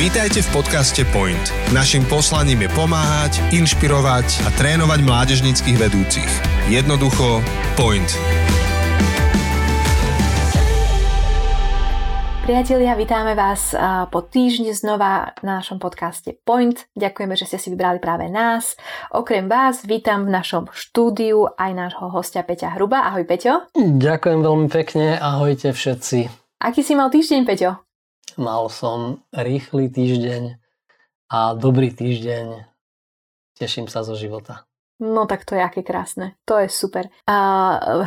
Vítajte v podcaste Point. Naším poslaním je pomáhať, inšpirovať a trénovať mládežnických vedúcich. Jednoducho Point. Priatelia, vítame vás po týždni znova na našom podcaste Point. Ďakujeme, že ste si vybrali práve nás. Okrem vás vítam v našom štúdiu aj nášho hostia Peťa Hruba. Ahoj Peťo. Ďakujem veľmi pekne, ahojte všetci. Aký si mal týždeň, Peťo? Mal som rýchly týždeň a dobrý týždeň. Teším sa zo života. No tak to je aké krásne. To je super. A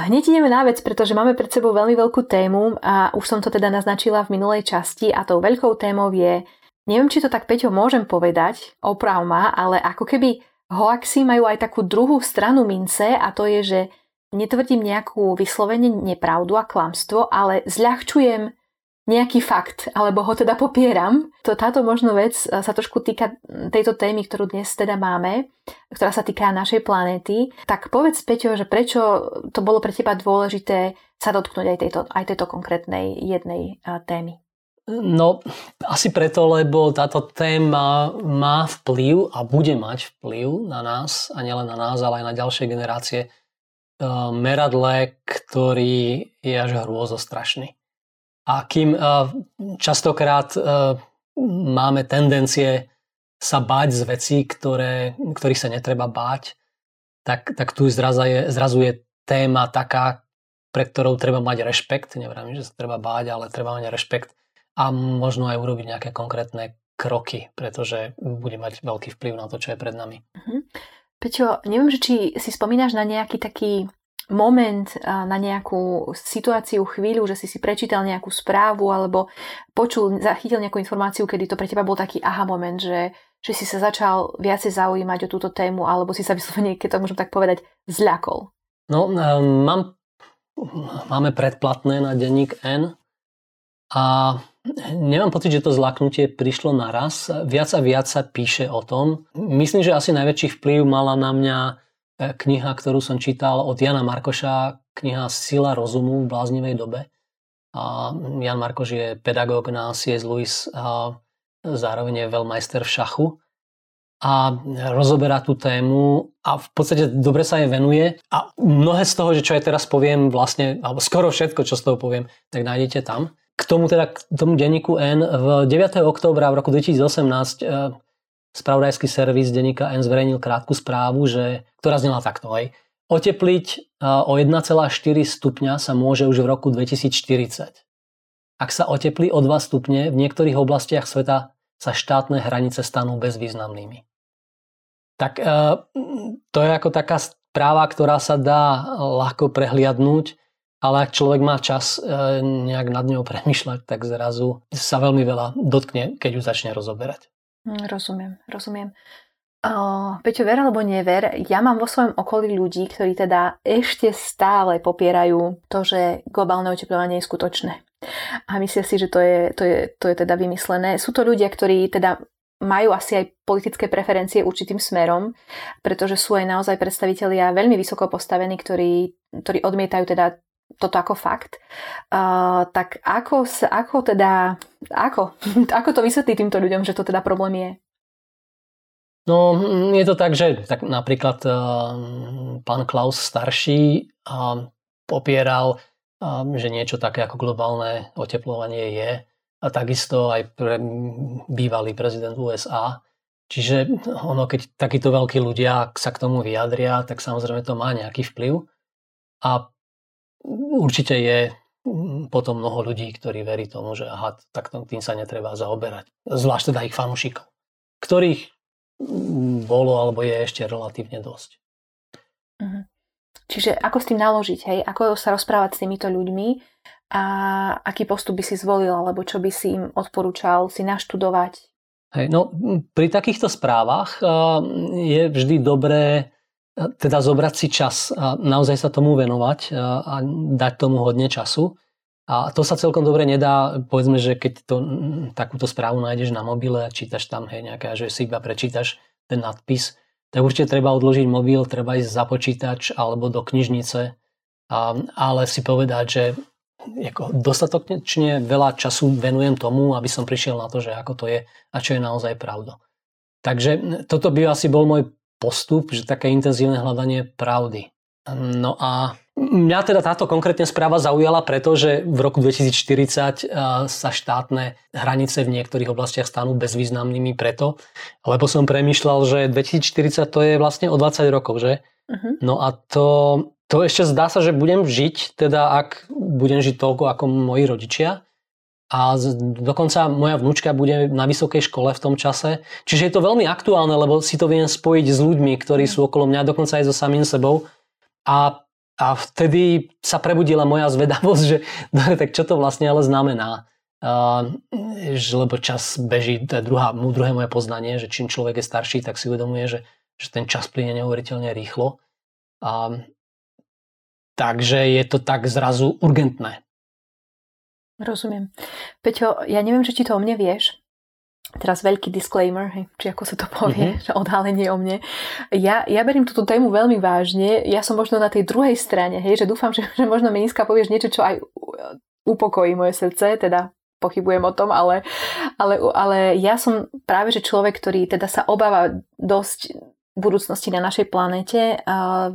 hneď ideme na vec, pretože máme pred sebou veľmi veľkú tému a už som to teda naznačila v minulej časti a tou veľkou témou je, neviem, či to tak Peťo môžem povedať, oprav ma, ale ako keby hoaxi majú aj takú druhú stranu mince a to je, že netvrdím nejakú vyslovene nepravdu a klamstvo, ale zľahčujem nejaký fakt, alebo ho teda popieram. To, táto možno vec sa trošku týka tejto témy, ktorú dnes teda máme, ktorá sa týka našej planéty. Tak povedz, Peťo, že prečo to bolo pre teba dôležité sa dotknúť aj tejto, aj tejto konkrétnej jednej témy? No, asi preto, lebo táto téma má vplyv a bude mať vplyv na nás, a nielen na nás, ale aj na ďalšie generácie, meradle, ktorý je až hrôzostrašný. A kým eh, častokrát eh, máme tendencie sa báť z vecí, ktoré, ktorých sa netreba báť, tak, tak tu zrazu je, zrazu je téma taká, pre ktorou treba mať rešpekt. Neviem, že sa treba báť, ale treba mať rešpekt a možno aj urobiť nejaké konkrétne kroky, pretože bude mať veľký vplyv na to, čo je pred nami. Uh-huh. Peťo, neviem, že či si spomínaš na nejaký taký moment na nejakú situáciu, chvíľu, že si si prečítal nejakú správu alebo počul, zachytil nejakú informáciu, kedy to pre teba bol taký aha moment, že, že si sa začal viacej zaujímať o túto tému alebo si sa vyslovene, keď to môžem tak povedať, zľakol? No, um, mám, máme predplatné na denník N a nemám pocit, že to zlaknutie prišlo naraz. Viac a viac sa píše o tom. Myslím, že asi najväčší vplyv mala na mňa E, kniha, ktorú som čítal od Jana Markoša, kniha Sila rozumu v bláznivej dobe. A Jan Markoš je pedagóg na C.S. Lewis a zároveň je veľmajster v šachu a rozoberá tú tému a v podstate dobre sa jej venuje a mnohé z toho, že čo aj teraz poviem vlastne, alebo skoro všetko, čo z toho poviem, tak nájdete tam. K tomu teda, k tomu denníku N v 9. októbra v roku 2018 spravodajský servis denníka N zverejnil krátku správu, že, ktorá znela takto. Hej. Otepliť o 1,4 stupňa sa môže už v roku 2040. Ak sa oteplí o 2 stupne, v niektorých oblastiach sveta sa štátne hranice stanú bezvýznamnými. Tak e, to je ako taká správa, ktorá sa dá ľahko prehliadnúť, ale ak človek má čas e, nejak nad ňou premyšľať, tak zrazu sa veľmi veľa dotkne, keď ju začne rozoberať. Hm, rozumiem, rozumiem. Uh, Peťo, ver alebo never, ja mám vo svojom okolí ľudí, ktorí teda ešte stále popierajú to, že globálne oteplovanie je skutočné. A myslia si, že to je, to, je, to je teda vymyslené. Sú to ľudia, ktorí teda majú asi aj politické preferencie určitým smerom, pretože sú aj naozaj predstavitelia veľmi vysoko postavení, ktorí, ktorí odmietajú teda toto ako fakt. Uh, tak ako, ako teda, ako, ako to vysvetlí týmto ľuďom, že to teda problém je? No, je to tak, že tak napríklad uh, pán Klaus starší uh, popieral, uh, že niečo také ako globálne oteplovanie je a takisto aj pre bývalý prezident USA. Čiže ono, keď takíto veľkí ľudia sa k tomu vyjadria, tak samozrejme to má nejaký vplyv. A určite je mm, potom mnoho ľudí, ktorí verí tomu, že aha, tak tým sa netreba zaoberať. Zvlášť teda ich fanúšikov, ktorých mm, bolo alebo je ešte relatívne dosť. Uh-huh. Čiže ako s tým naložiť, hej? Ako sa rozprávať s týmito ľuďmi a aký postup by si zvolil, alebo čo by si im odporúčal si naštudovať? Hej, no, pri takýchto správach je vždy dobré teda zobrať si čas a naozaj sa tomu venovať a dať tomu hodne času. A to sa celkom dobre nedá, povedzme, že keď to, takúto správu nájdeš na mobile a čítaš tam, hej, nejaká, že si iba prečítaš ten nadpis, tak určite treba odložiť mobil, treba ísť za počítač alebo do knižnice, a, ale si povedať, že ako dostatočne veľa času venujem tomu, aby som prišiel na to, že ako to je a čo je naozaj pravda. Takže toto by asi bol môj postup, že také intenzívne hľadanie pravdy. No a mňa teda táto konkrétne správa zaujala, pretože v roku 2040 sa štátne hranice v niektorých oblastiach stanú bezvýznamnými preto, lebo som premyšľal, že 2040 to je vlastne o 20 rokov, že? Uh-huh. No a to, to ešte zdá sa, že budem žiť, teda ak budem žiť toľko ako moji rodičia, a dokonca moja vnúčka bude na vysokej škole v tom čase. Čiže je to veľmi aktuálne, lebo si to viem spojiť s ľuďmi, ktorí sú okolo mňa, dokonca aj so samým sebou. A, a vtedy sa prebudila moja zvedavosť, že tak čo to vlastne ale znamená. Uh, že, lebo čas beží, to je druhá, druhé moje poznanie, že čím človek je starší, tak si uvedomuje, že, že ten čas plyne neuveriteľne rýchlo. Uh, takže je to tak zrazu urgentné. Rozumiem. Peťo, ja neviem, že či to o mne vieš. Teraz veľký disclaimer, či ako sa to povie, mm-hmm. odhalenie o mne. Ja, ja beriem túto tému veľmi vážne. Ja som možno na tej druhej strane, hej, že dúfam, že, že možno mi dneska povieš niečo, čo aj upokojí moje srdce, teda pochybujem o tom, ale, ale, ale ja som práve že človek, ktorý teda sa obáva dosť budúcnosti na našej planete.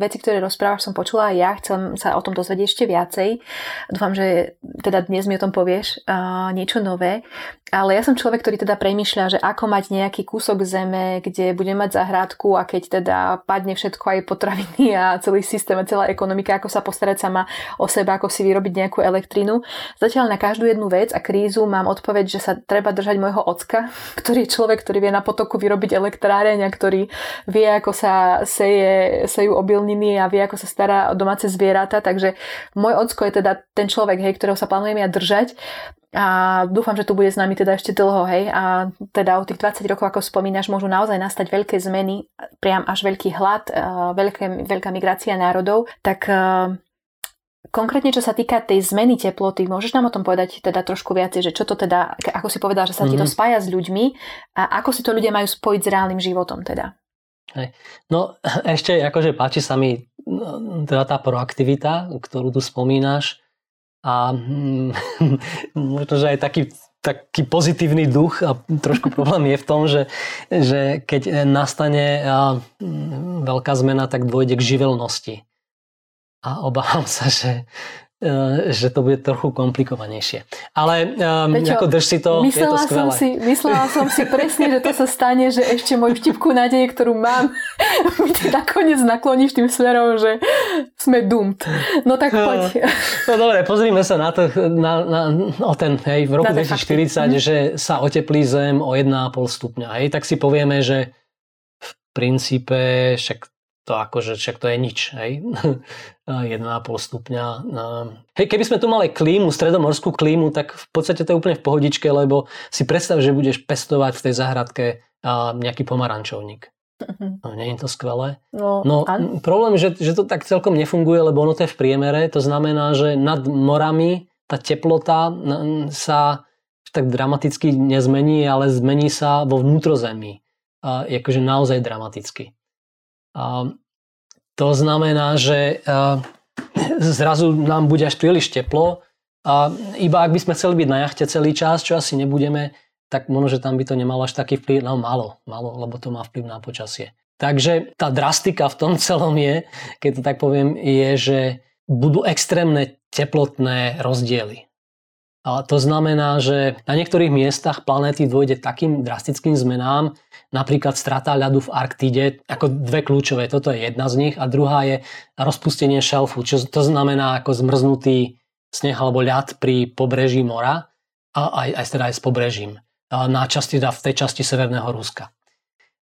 Veci, ktoré rozprávaš, som počula aj ja. Chcem sa o tom dozvedieť ešte viacej. Dúfam, že teda dnes mi o tom povieš niečo nové. Ale ja som človek, ktorý teda premýšľa, že ako mať nejaký kúsok zeme, kde budem mať zahrádku a keď teda padne všetko aj potraviny a celý systém a celá ekonomika, ako sa postarať sama o seba, ako si vyrobiť nejakú elektrínu. Zatiaľ na každú jednu vec a krízu mám odpoveď, že sa treba držať môjho ocka, ktorý je človek, ktorý vie na potoku vyrobiť elektráreň a ktorý vie, ako sa seje, sejú obilniny a vie, ako sa stará o domáce zvieratá. Takže môj ocko je teda ten človek, hej, ktorého sa plánujem ja držať a dúfam, že tu bude s nami teda ešte dlho, hej. A teda o tých 20 rokov, ako spomínaš, môžu naozaj nastať veľké zmeny, priam až veľký hlad, veľké, veľká migrácia národov. Tak konkrétne, čo sa týka tej zmeny teploty, môžeš nám o tom povedať teda trošku viacej, že čo to teda, ako si povedal, že sa mm-hmm. ti to mhm. spája s ľuďmi a ako si to ľudia majú spojiť s reálnym životom teda? Hej. No ešte akože páči sa mi no, teda tá proaktivita, ktorú tu spomínaš, a mm, možno, že aj taký, taký pozitívny duch a trošku problém je v tom, že, že keď nastane mm, veľká zmena, tak dôjde k živelnosti. A obávam sa, že, že to bude trochu komplikovanejšie. Ale um, Peťo, ako drž si to, myslela je to skvelé. Som si, myslela som si presne, že to sa stane, že ešte môj vtipku nádeje, ktorú mám, mi ty nakoniec nakloníš tým smerom, že sme doomed. No tak poď. No dobre, pozrime sa na to, na, na, o ten, hej, v roku 2040, že sa oteplí Zem o 1,5 stupňa. Hej, tak si povieme, že v princípe však to akože však to je nič, hej, 1,5 stupňa. Hej, keby sme tu mali klímu, stredomorskú klímu, tak v podstate to je úplne v pohodičke, lebo si predstav, že budeš pestovať v tej záhradke nejaký pomarančovník. Mhm. No, nie je to skvelé? No, no problém, že, že to tak celkom nefunguje, lebo ono to je v priemere, to znamená, že nad morami tá teplota sa tak dramaticky nezmení, ale zmení sa vo vnútrozemí. A, akože naozaj dramaticky. To znamená, že zrazu nám bude až príliš teplo a iba ak by sme chceli byť na jachte celý čas, čo asi nebudeme, tak možno, že tam by to nemalo až taký vplyv, no malo, malo, lebo to má vplyv na počasie. Takže tá drastika v tom celom je, keď to tak poviem, je, že budú extrémne teplotné rozdiely. A to znamená, že na niektorých miestach planéty dôjde takým drastickým zmenám, napríklad strata ľadu v Arktide, ako dve kľúčové, toto je jedna z nich a druhá je rozpustenie šelfu, čo to znamená ako zmrznutý sneh alebo ľad pri pobreží mora a aj, aj teda aj s pobrežím na časti, teda v tej časti Severného Ruska.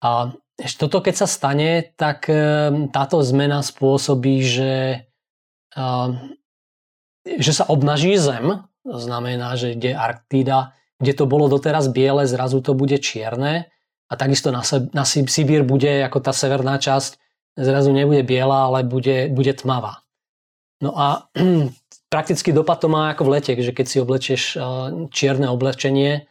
A toto keď sa stane, tak ehm, táto zmena spôsobí, že, že sa obnaží Zem to znamená, že kde Arktida, kde to bolo doteraz biele, zrazu to bude čierne a takisto na, na Sibír bude, ako tá severná časť, zrazu nebude biela, ale bude, bude tmavá. No a prakticky dopad to má ako v lete, že keď si oblečieš eh, čierne oblečenie,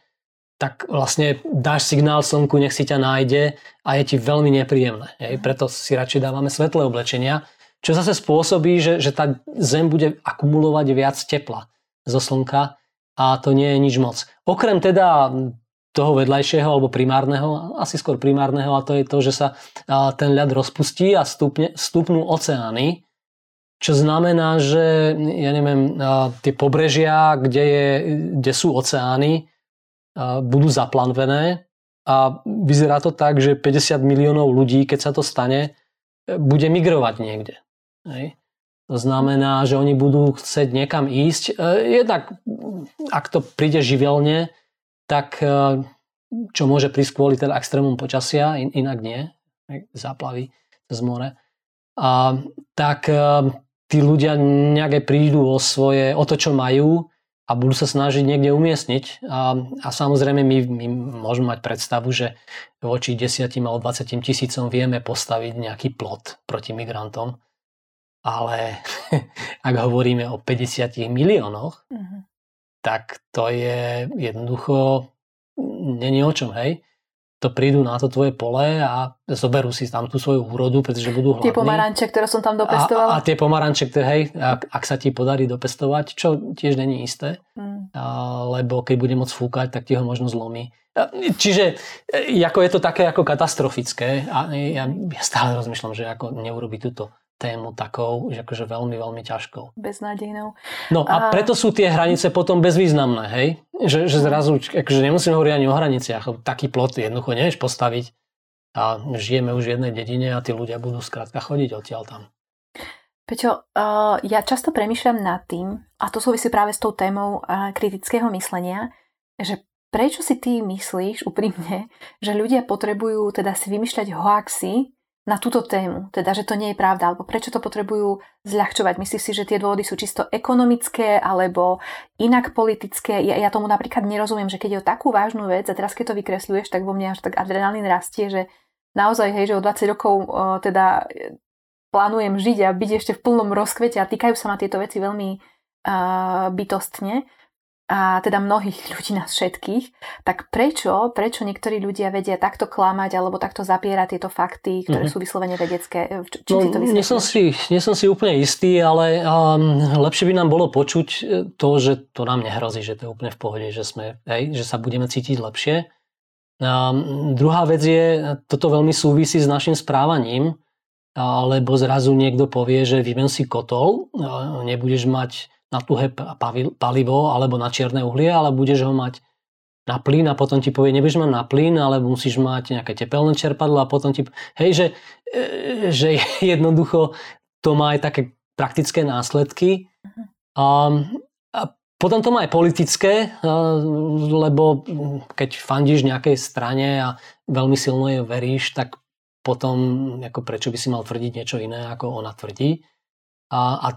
tak vlastne dáš signál slnku, nech si ťa nájde a je ti veľmi nepríjemné. Hej? Preto si radšej dávame svetlé oblečenia, čo zase spôsobí, že, že tá zem bude akumulovať viac tepla zo Slnka a to nie je nič moc. Okrem teda toho vedľajšieho alebo primárneho, asi skôr primárneho, a to je to, že sa ten ľad rozpustí a stupne, stupnú oceány, čo znamená, že ja neviem, tie pobrežia, kde, je, kde sú oceány, budú zaplanvené a vyzerá to tak, že 50 miliónov ľudí, keď sa to stane, bude migrovať niekde. Hej. To znamená, že oni budú chcieť niekam ísť. E, jednak, ak to príde živelne, tak e, čo môže prísť kvôli teda extrémum počasia, inak nie, záplavy z more, a, tak e, tí ľudia nejaké prídu o svoje, o to, čo majú a budú sa snažiť niekde umiestniť. A, a samozrejme my, my môžeme mať predstavu, že voči 10 alebo 20 tisícom vieme postaviť nejaký plot proti migrantom. Ale ak hovoríme o 50 miliónoch, uh-huh. tak to je jednoducho není o čom, hej to prídu na to tvoje pole a zoberú si tam tú svoju úrodu, pretože budú hladní. Tie pomaranče, ktoré som tam dopestovala. A, a tie pomaranče, ktoré, hej, ak, ak sa ti podarí dopestovať, čo tiež není isté, mm. a, lebo keď bude moc fúkať, tak ti ho možno zlomí. Čiže e, ako je to také ako katastrofické a ja, ja stále rozmýšľam, že ako neurobiť túto tému takou, že akože veľmi, veľmi ťažkou. Beznádejnou. No a, a preto sú tie hranice potom bezvýznamné, hej? Že, že zrazu, akože nemusíme hovoriť ani o hraniciach, taký plot jednoducho nevieš postaviť a žijeme už v jednej dedine a tí ľudia budú skrátka chodiť odtiaľ tam. Peťo, uh, ja často premyšľam nad tým, a to súvisí práve s tou témou uh, kritického myslenia, že prečo si ty myslíš úprimne, že ľudia potrebujú teda si vymýšľať hoaxy, na túto tému, teda že to nie je pravda, alebo prečo to potrebujú zľahčovať. Myslíš si, že tie dôvody sú čisto ekonomické alebo inak politické? Ja, ja tomu napríklad nerozumiem, že keď je o takú vážnu vec a teraz keď to vykresľuješ, tak vo mne až tak adrenalín rastie, že naozaj, hej, že o 20 rokov o, teda plánujem žiť a byť ešte v plnom rozkvete a týkajú sa ma tieto veci veľmi uh, bytostne a teda mnohých ľudí nás všetkých, tak prečo, prečo niektorí ľudia vedia takto klamať alebo takto zapierať tieto fakty, ktoré mm-hmm. sú vyslovene vedecké? Či no, si to nie som si, nie som si úplne istý, ale um, lepšie by nám bolo počuť e, to, že to nám nehrozí, že to je úplne v pohode, že, sme, hej, že sa budeme cítiť lepšie. Um, druhá vec je, toto veľmi súvisí s našim správaním, alebo zrazu niekto povie, že vymen si kotol, nebudeš mať na tuhé palivo alebo na čierne uhlie, ale budeš ho mať na plyn a potom ti povie, nebudeš mať na plyn, ale musíš mať nejaké tepelné čerpadlo a potom ti... Hej, že, e, že jednoducho to má aj také praktické následky. A, a potom to má aj politické, lebo keď fandíš nejakej strane a veľmi silno je veríš, tak potom ako prečo by si mal tvrdiť niečo iné, ako ona tvrdí. A, a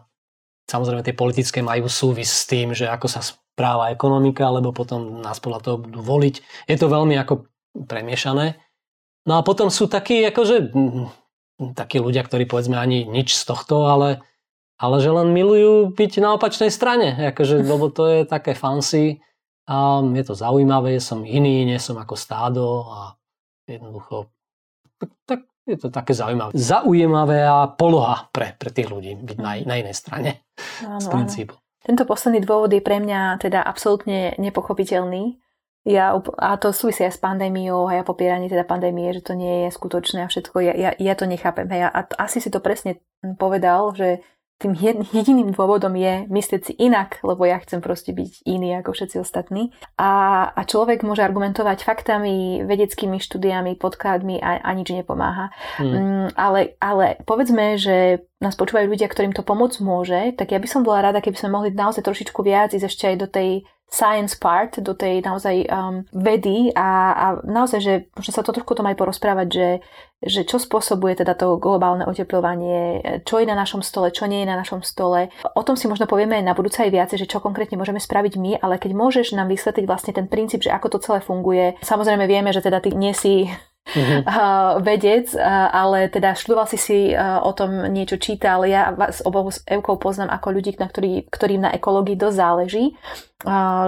Samozrejme tie politické majú súvis s tým, že ako sa správa ekonomika, lebo potom nás podľa toho budú voliť. Je to veľmi ako premiešané. No a potom sú takí, akože, takí ľudia, ktorí povedzme ani nič z tohto, ale, ale že len milujú byť na opačnej strane, akože, lebo to je také fancy a je to zaujímavé, som iný, nie som ako stádo a jednoducho tak, tak je to také zaujímavé. A poloha pre, pre tých ľudí byť na, na inej strane áno, z princípu. Áno. Tento posledný dôvod je pre mňa teda absolútne nepochopiteľný. Ja, a to súvisí aj s pandémiou a ja popieranie teda pandémie, že to nie je skutočné a všetko. Ja, ja, ja to nechápem. Hej. A asi si to presne povedal, že tým jediným dôvodom je myslieť si inak, lebo ja chcem proste byť iný ako všetci ostatní. A, a človek môže argumentovať faktami, vedeckými štúdiami, podkladmi a, a nič nepomáha. Hmm. Mm, ale, ale povedzme, že nás počúvajú ľudia, ktorým to pomôcť môže, tak ja by som bola rada, keby sme mohli naozaj trošičku viac ísť ešte aj do tej science part, do tej naozaj um, vedy a, a naozaj, že možno sa to trošku tom aj porozprávať, že, že čo spôsobuje teda to globálne oteplovanie, čo je na našom stole, čo nie je na našom stole. O tom si možno povieme na budúce aj viacej, že čo konkrétne môžeme spraviť my, ale keď môžeš nám vysvetliť vlastne ten princíp, že ako to celé funguje. Samozrejme vieme, že teda ty nie si uh-huh. vedec, ale teda študoval si si o tom niečo čítal. Ja vás obohu s Evkou poznám ako ľudí, na ktorý, ktorým na ekológii dosť záleží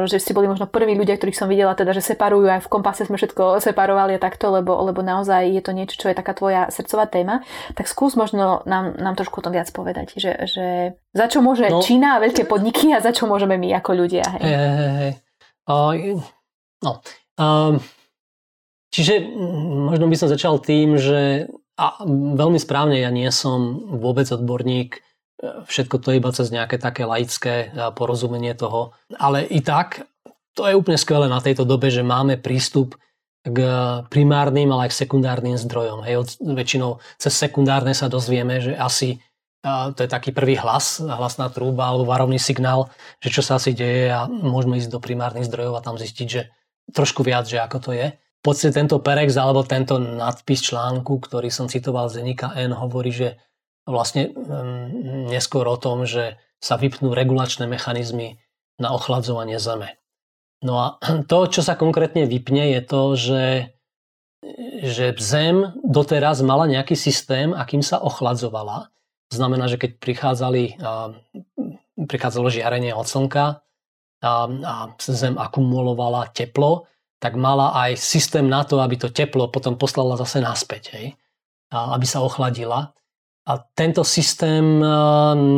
že ste boli možno prví ľudia, ktorých som videla, teda, že separujú, aj v kompase sme všetko separovali a takto, lebo, lebo naozaj je to niečo, čo je taká tvoja srdcová téma. Tak skús možno nám, nám trošku o tom viac povedať, že, že za čo môže no, Čína a veľké podniky a za čo môžeme my ako ľudia. Hej. Hey, hey, hey. Uh, no. Um, čiže možno by som začal tým, že a veľmi správne ja nie som vôbec odborník všetko to iba cez nejaké také laické porozumenie toho. Ale i tak, to je úplne skvelé na tejto dobe, že máme prístup k primárnym, ale aj k sekundárnym zdrojom. Hej, väčšinou cez sekundárne sa dozvieme, že asi to je taký prvý hlas, hlasná trúba alebo varovný signál, že čo sa asi deje a môžeme ísť do primárnych zdrojov a tam zistiť, že trošku viac, že ako to je. Podstate tento Perex alebo tento nadpis článku, ktorý som citoval z Denika N, hovorí, že vlastne neskôr o tom, že sa vypnú regulačné mechanizmy na ochladzovanie Zeme. No a to, čo sa konkrétne vypne, je to, že, že Zem doteraz mala nejaký systém, akým sa ochladzovala. Znamená, že keď prichádzali, prichádzalo žiarenie od Slnka a, a Zem akumulovala teplo, tak mala aj systém na to, aby to teplo potom poslala zase naspäť, hej? A aby sa ochladila. A tento systém e,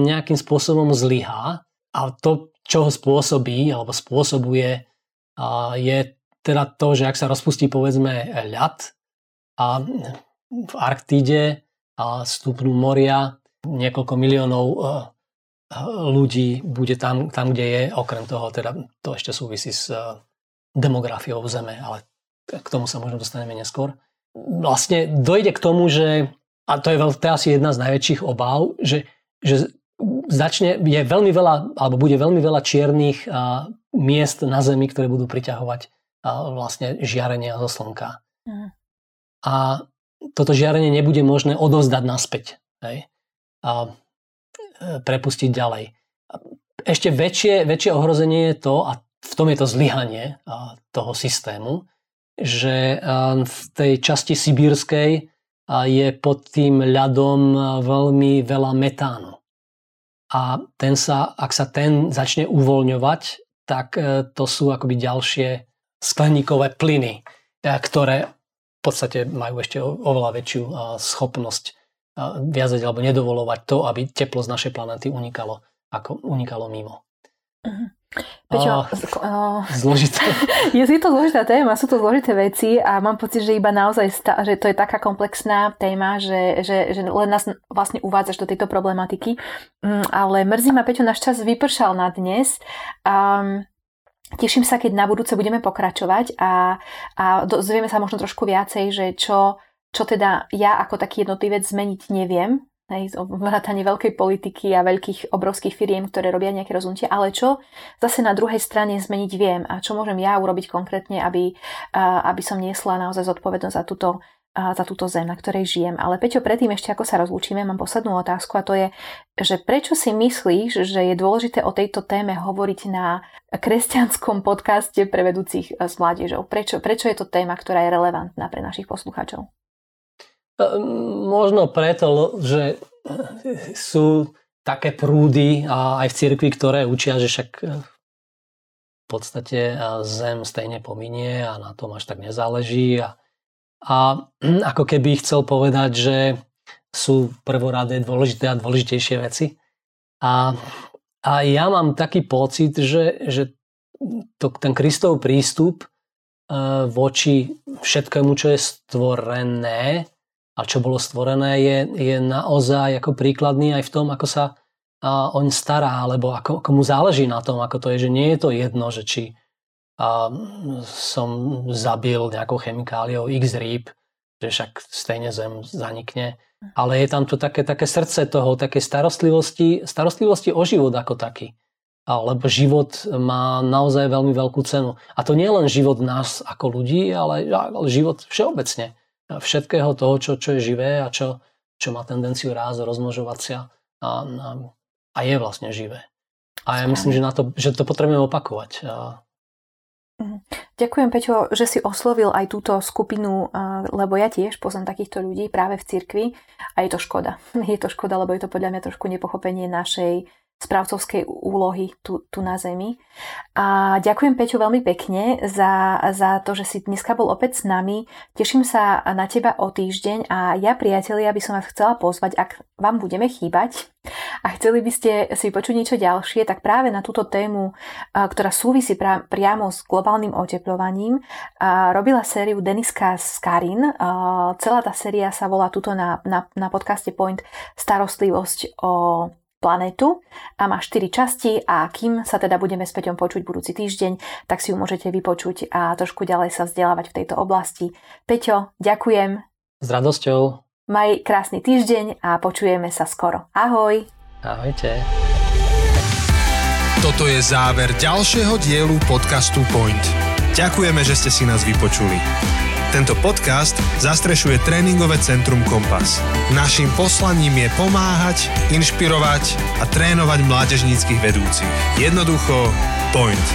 nejakým spôsobom zlyhá. A to, čo ho spôsobí alebo spôsobuje, je teda to, že ak sa rozpustí povedzme ľad a v Arktíde a stupnú moria, niekoľko miliónov e, ľudí bude tam, tam, kde je, okrem toho, teda to ešte súvisí s demografiou Zeme, ale k tomu sa možno dostaneme neskôr. Vlastne dojde k tomu, že a to je, to je asi jedna z najväčších obáv, že, že začne, je veľmi veľa, alebo bude veľmi veľa čiernych a, miest na Zemi, ktoré budú priťahovať a, vlastne žiarenie zo Slnka. Mm. A toto žiarenie nebude možné odovzdať naspäť. Hej? A e, prepustiť ďalej. Ešte väčšie, väčšie ohrozenie je to, a v tom je to zlyhanie toho systému, že v tej časti sibírskej je pod tým ľadom veľmi veľa metánu. A ten sa, ak sa ten začne uvoľňovať, tak e, to sú akoby ďalšie skleníkové plyny, e, ktoré v podstate majú ešte oveľa väčšiu schopnosť viazať alebo nedovolovať to, aby teplo z našej planéty unikalo, ako unikalo mimo. Uh-huh. Peťo, oh, zložité. Je, je to zložitá téma, sú to zložité veci a mám pocit, že iba naozaj, sta, že to je taká komplexná téma, že, že, že len nás vlastne uvádzaš do tejto problematiky. Mm, ale mrzí ma, Peťo, náš čas vypršal na dnes. Um, teším sa, keď na budúce budeme pokračovať a, a dozvieme sa možno trošku viacej, že čo, čo teda ja ako taký jednotlivec zmeniť neviem hej, vrátanie veľkej politiky a veľkých obrovských firiem, ktoré robia nejaké rozhodnutia, ale čo zase na druhej strane zmeniť viem a čo môžem ja urobiť konkrétne, aby, aby som niesla naozaj zodpovednosť za túto, za túto zem, na ktorej žijem. Ale Peťo, predtým ešte ako sa rozlúčime, mám poslednú otázku a to je, že prečo si myslíš, že je dôležité o tejto téme hovoriť na kresťanskom podcaste pre vedúcich s mládežou? Prečo, prečo je to téma, ktorá je relevantná pre našich poslucháčov? Možno preto, že sú také prúdy a aj v cirkvi, ktoré učia, že však e, v podstate e, zem stejne pominie a na tom až tak nezáleží. A, a ako keby chcel povedať, že sú prvoradé dôležité a dôležitejšie veci. A, a ja mám taký pocit, že, že to, ten Kristov prístup e, voči všetkému, čo je stvorené, a čo bolo stvorené, je, je naozaj ako príkladný aj v tom, ako sa a, oň stará, alebo ako, ako mu záleží na tom, ako to je, že nie je to jedno, že či a, som zabil nejakou chemikáliou x rýb, že však stejne zem zanikne, ale je tam to také, také srdce toho, také starostlivosti, starostlivosti o život ako taký. Lebo život má naozaj veľmi veľkú cenu. A to nie len život nás ako ľudí, ale, ale život všeobecne všetkého toho, čo, čo je živé a čo, čo má tendenciu rásť, rozmnožovať sa a, a, a je vlastne živé. A ja myslím, že, na to, že to potrebujeme opakovať. Mhm. Ďakujem, Peťo, že si oslovil aj túto skupinu, lebo ja tiež poznám takýchto ľudí práve v cirkvi a je to škoda. Je to škoda, lebo je to podľa mňa trošku nepochopenie našej správcovskej úlohy tu, tu na Zemi. A ďakujem Peťo veľmi pekne za, za to, že si dneska bol opäť s nami. Teším sa na teba o týždeň a ja, priatelia, by som vás chcela pozvať, ak vám budeme chýbať a chceli by ste si počuť niečo ďalšie, tak práve na túto tému, ktorá súvisí pra, priamo s globálnym oteplovaním, robila sériu Deniska Skarin. Celá tá séria sa volá tuto na, na, na podcaste Point Starostlivosť o planetu a má 4 časti a kým sa teda budeme s Peťom počuť budúci týždeň, tak si ju môžete vypočuť a trošku ďalej sa vzdelávať v tejto oblasti. Peťo, ďakujem. S radosťou. Maj krásny týždeň a počujeme sa skoro. Ahoj. Ahojte. Toto je záver ďalšieho dielu podcastu Point. Ďakujeme, že ste si nás vypočuli. Tento podcast zastrešuje tréningové centrum Kompas. Naším poslaním je pomáhať, inšpirovať a trénovať mládežníckých vedúcich. Jednoducho, point.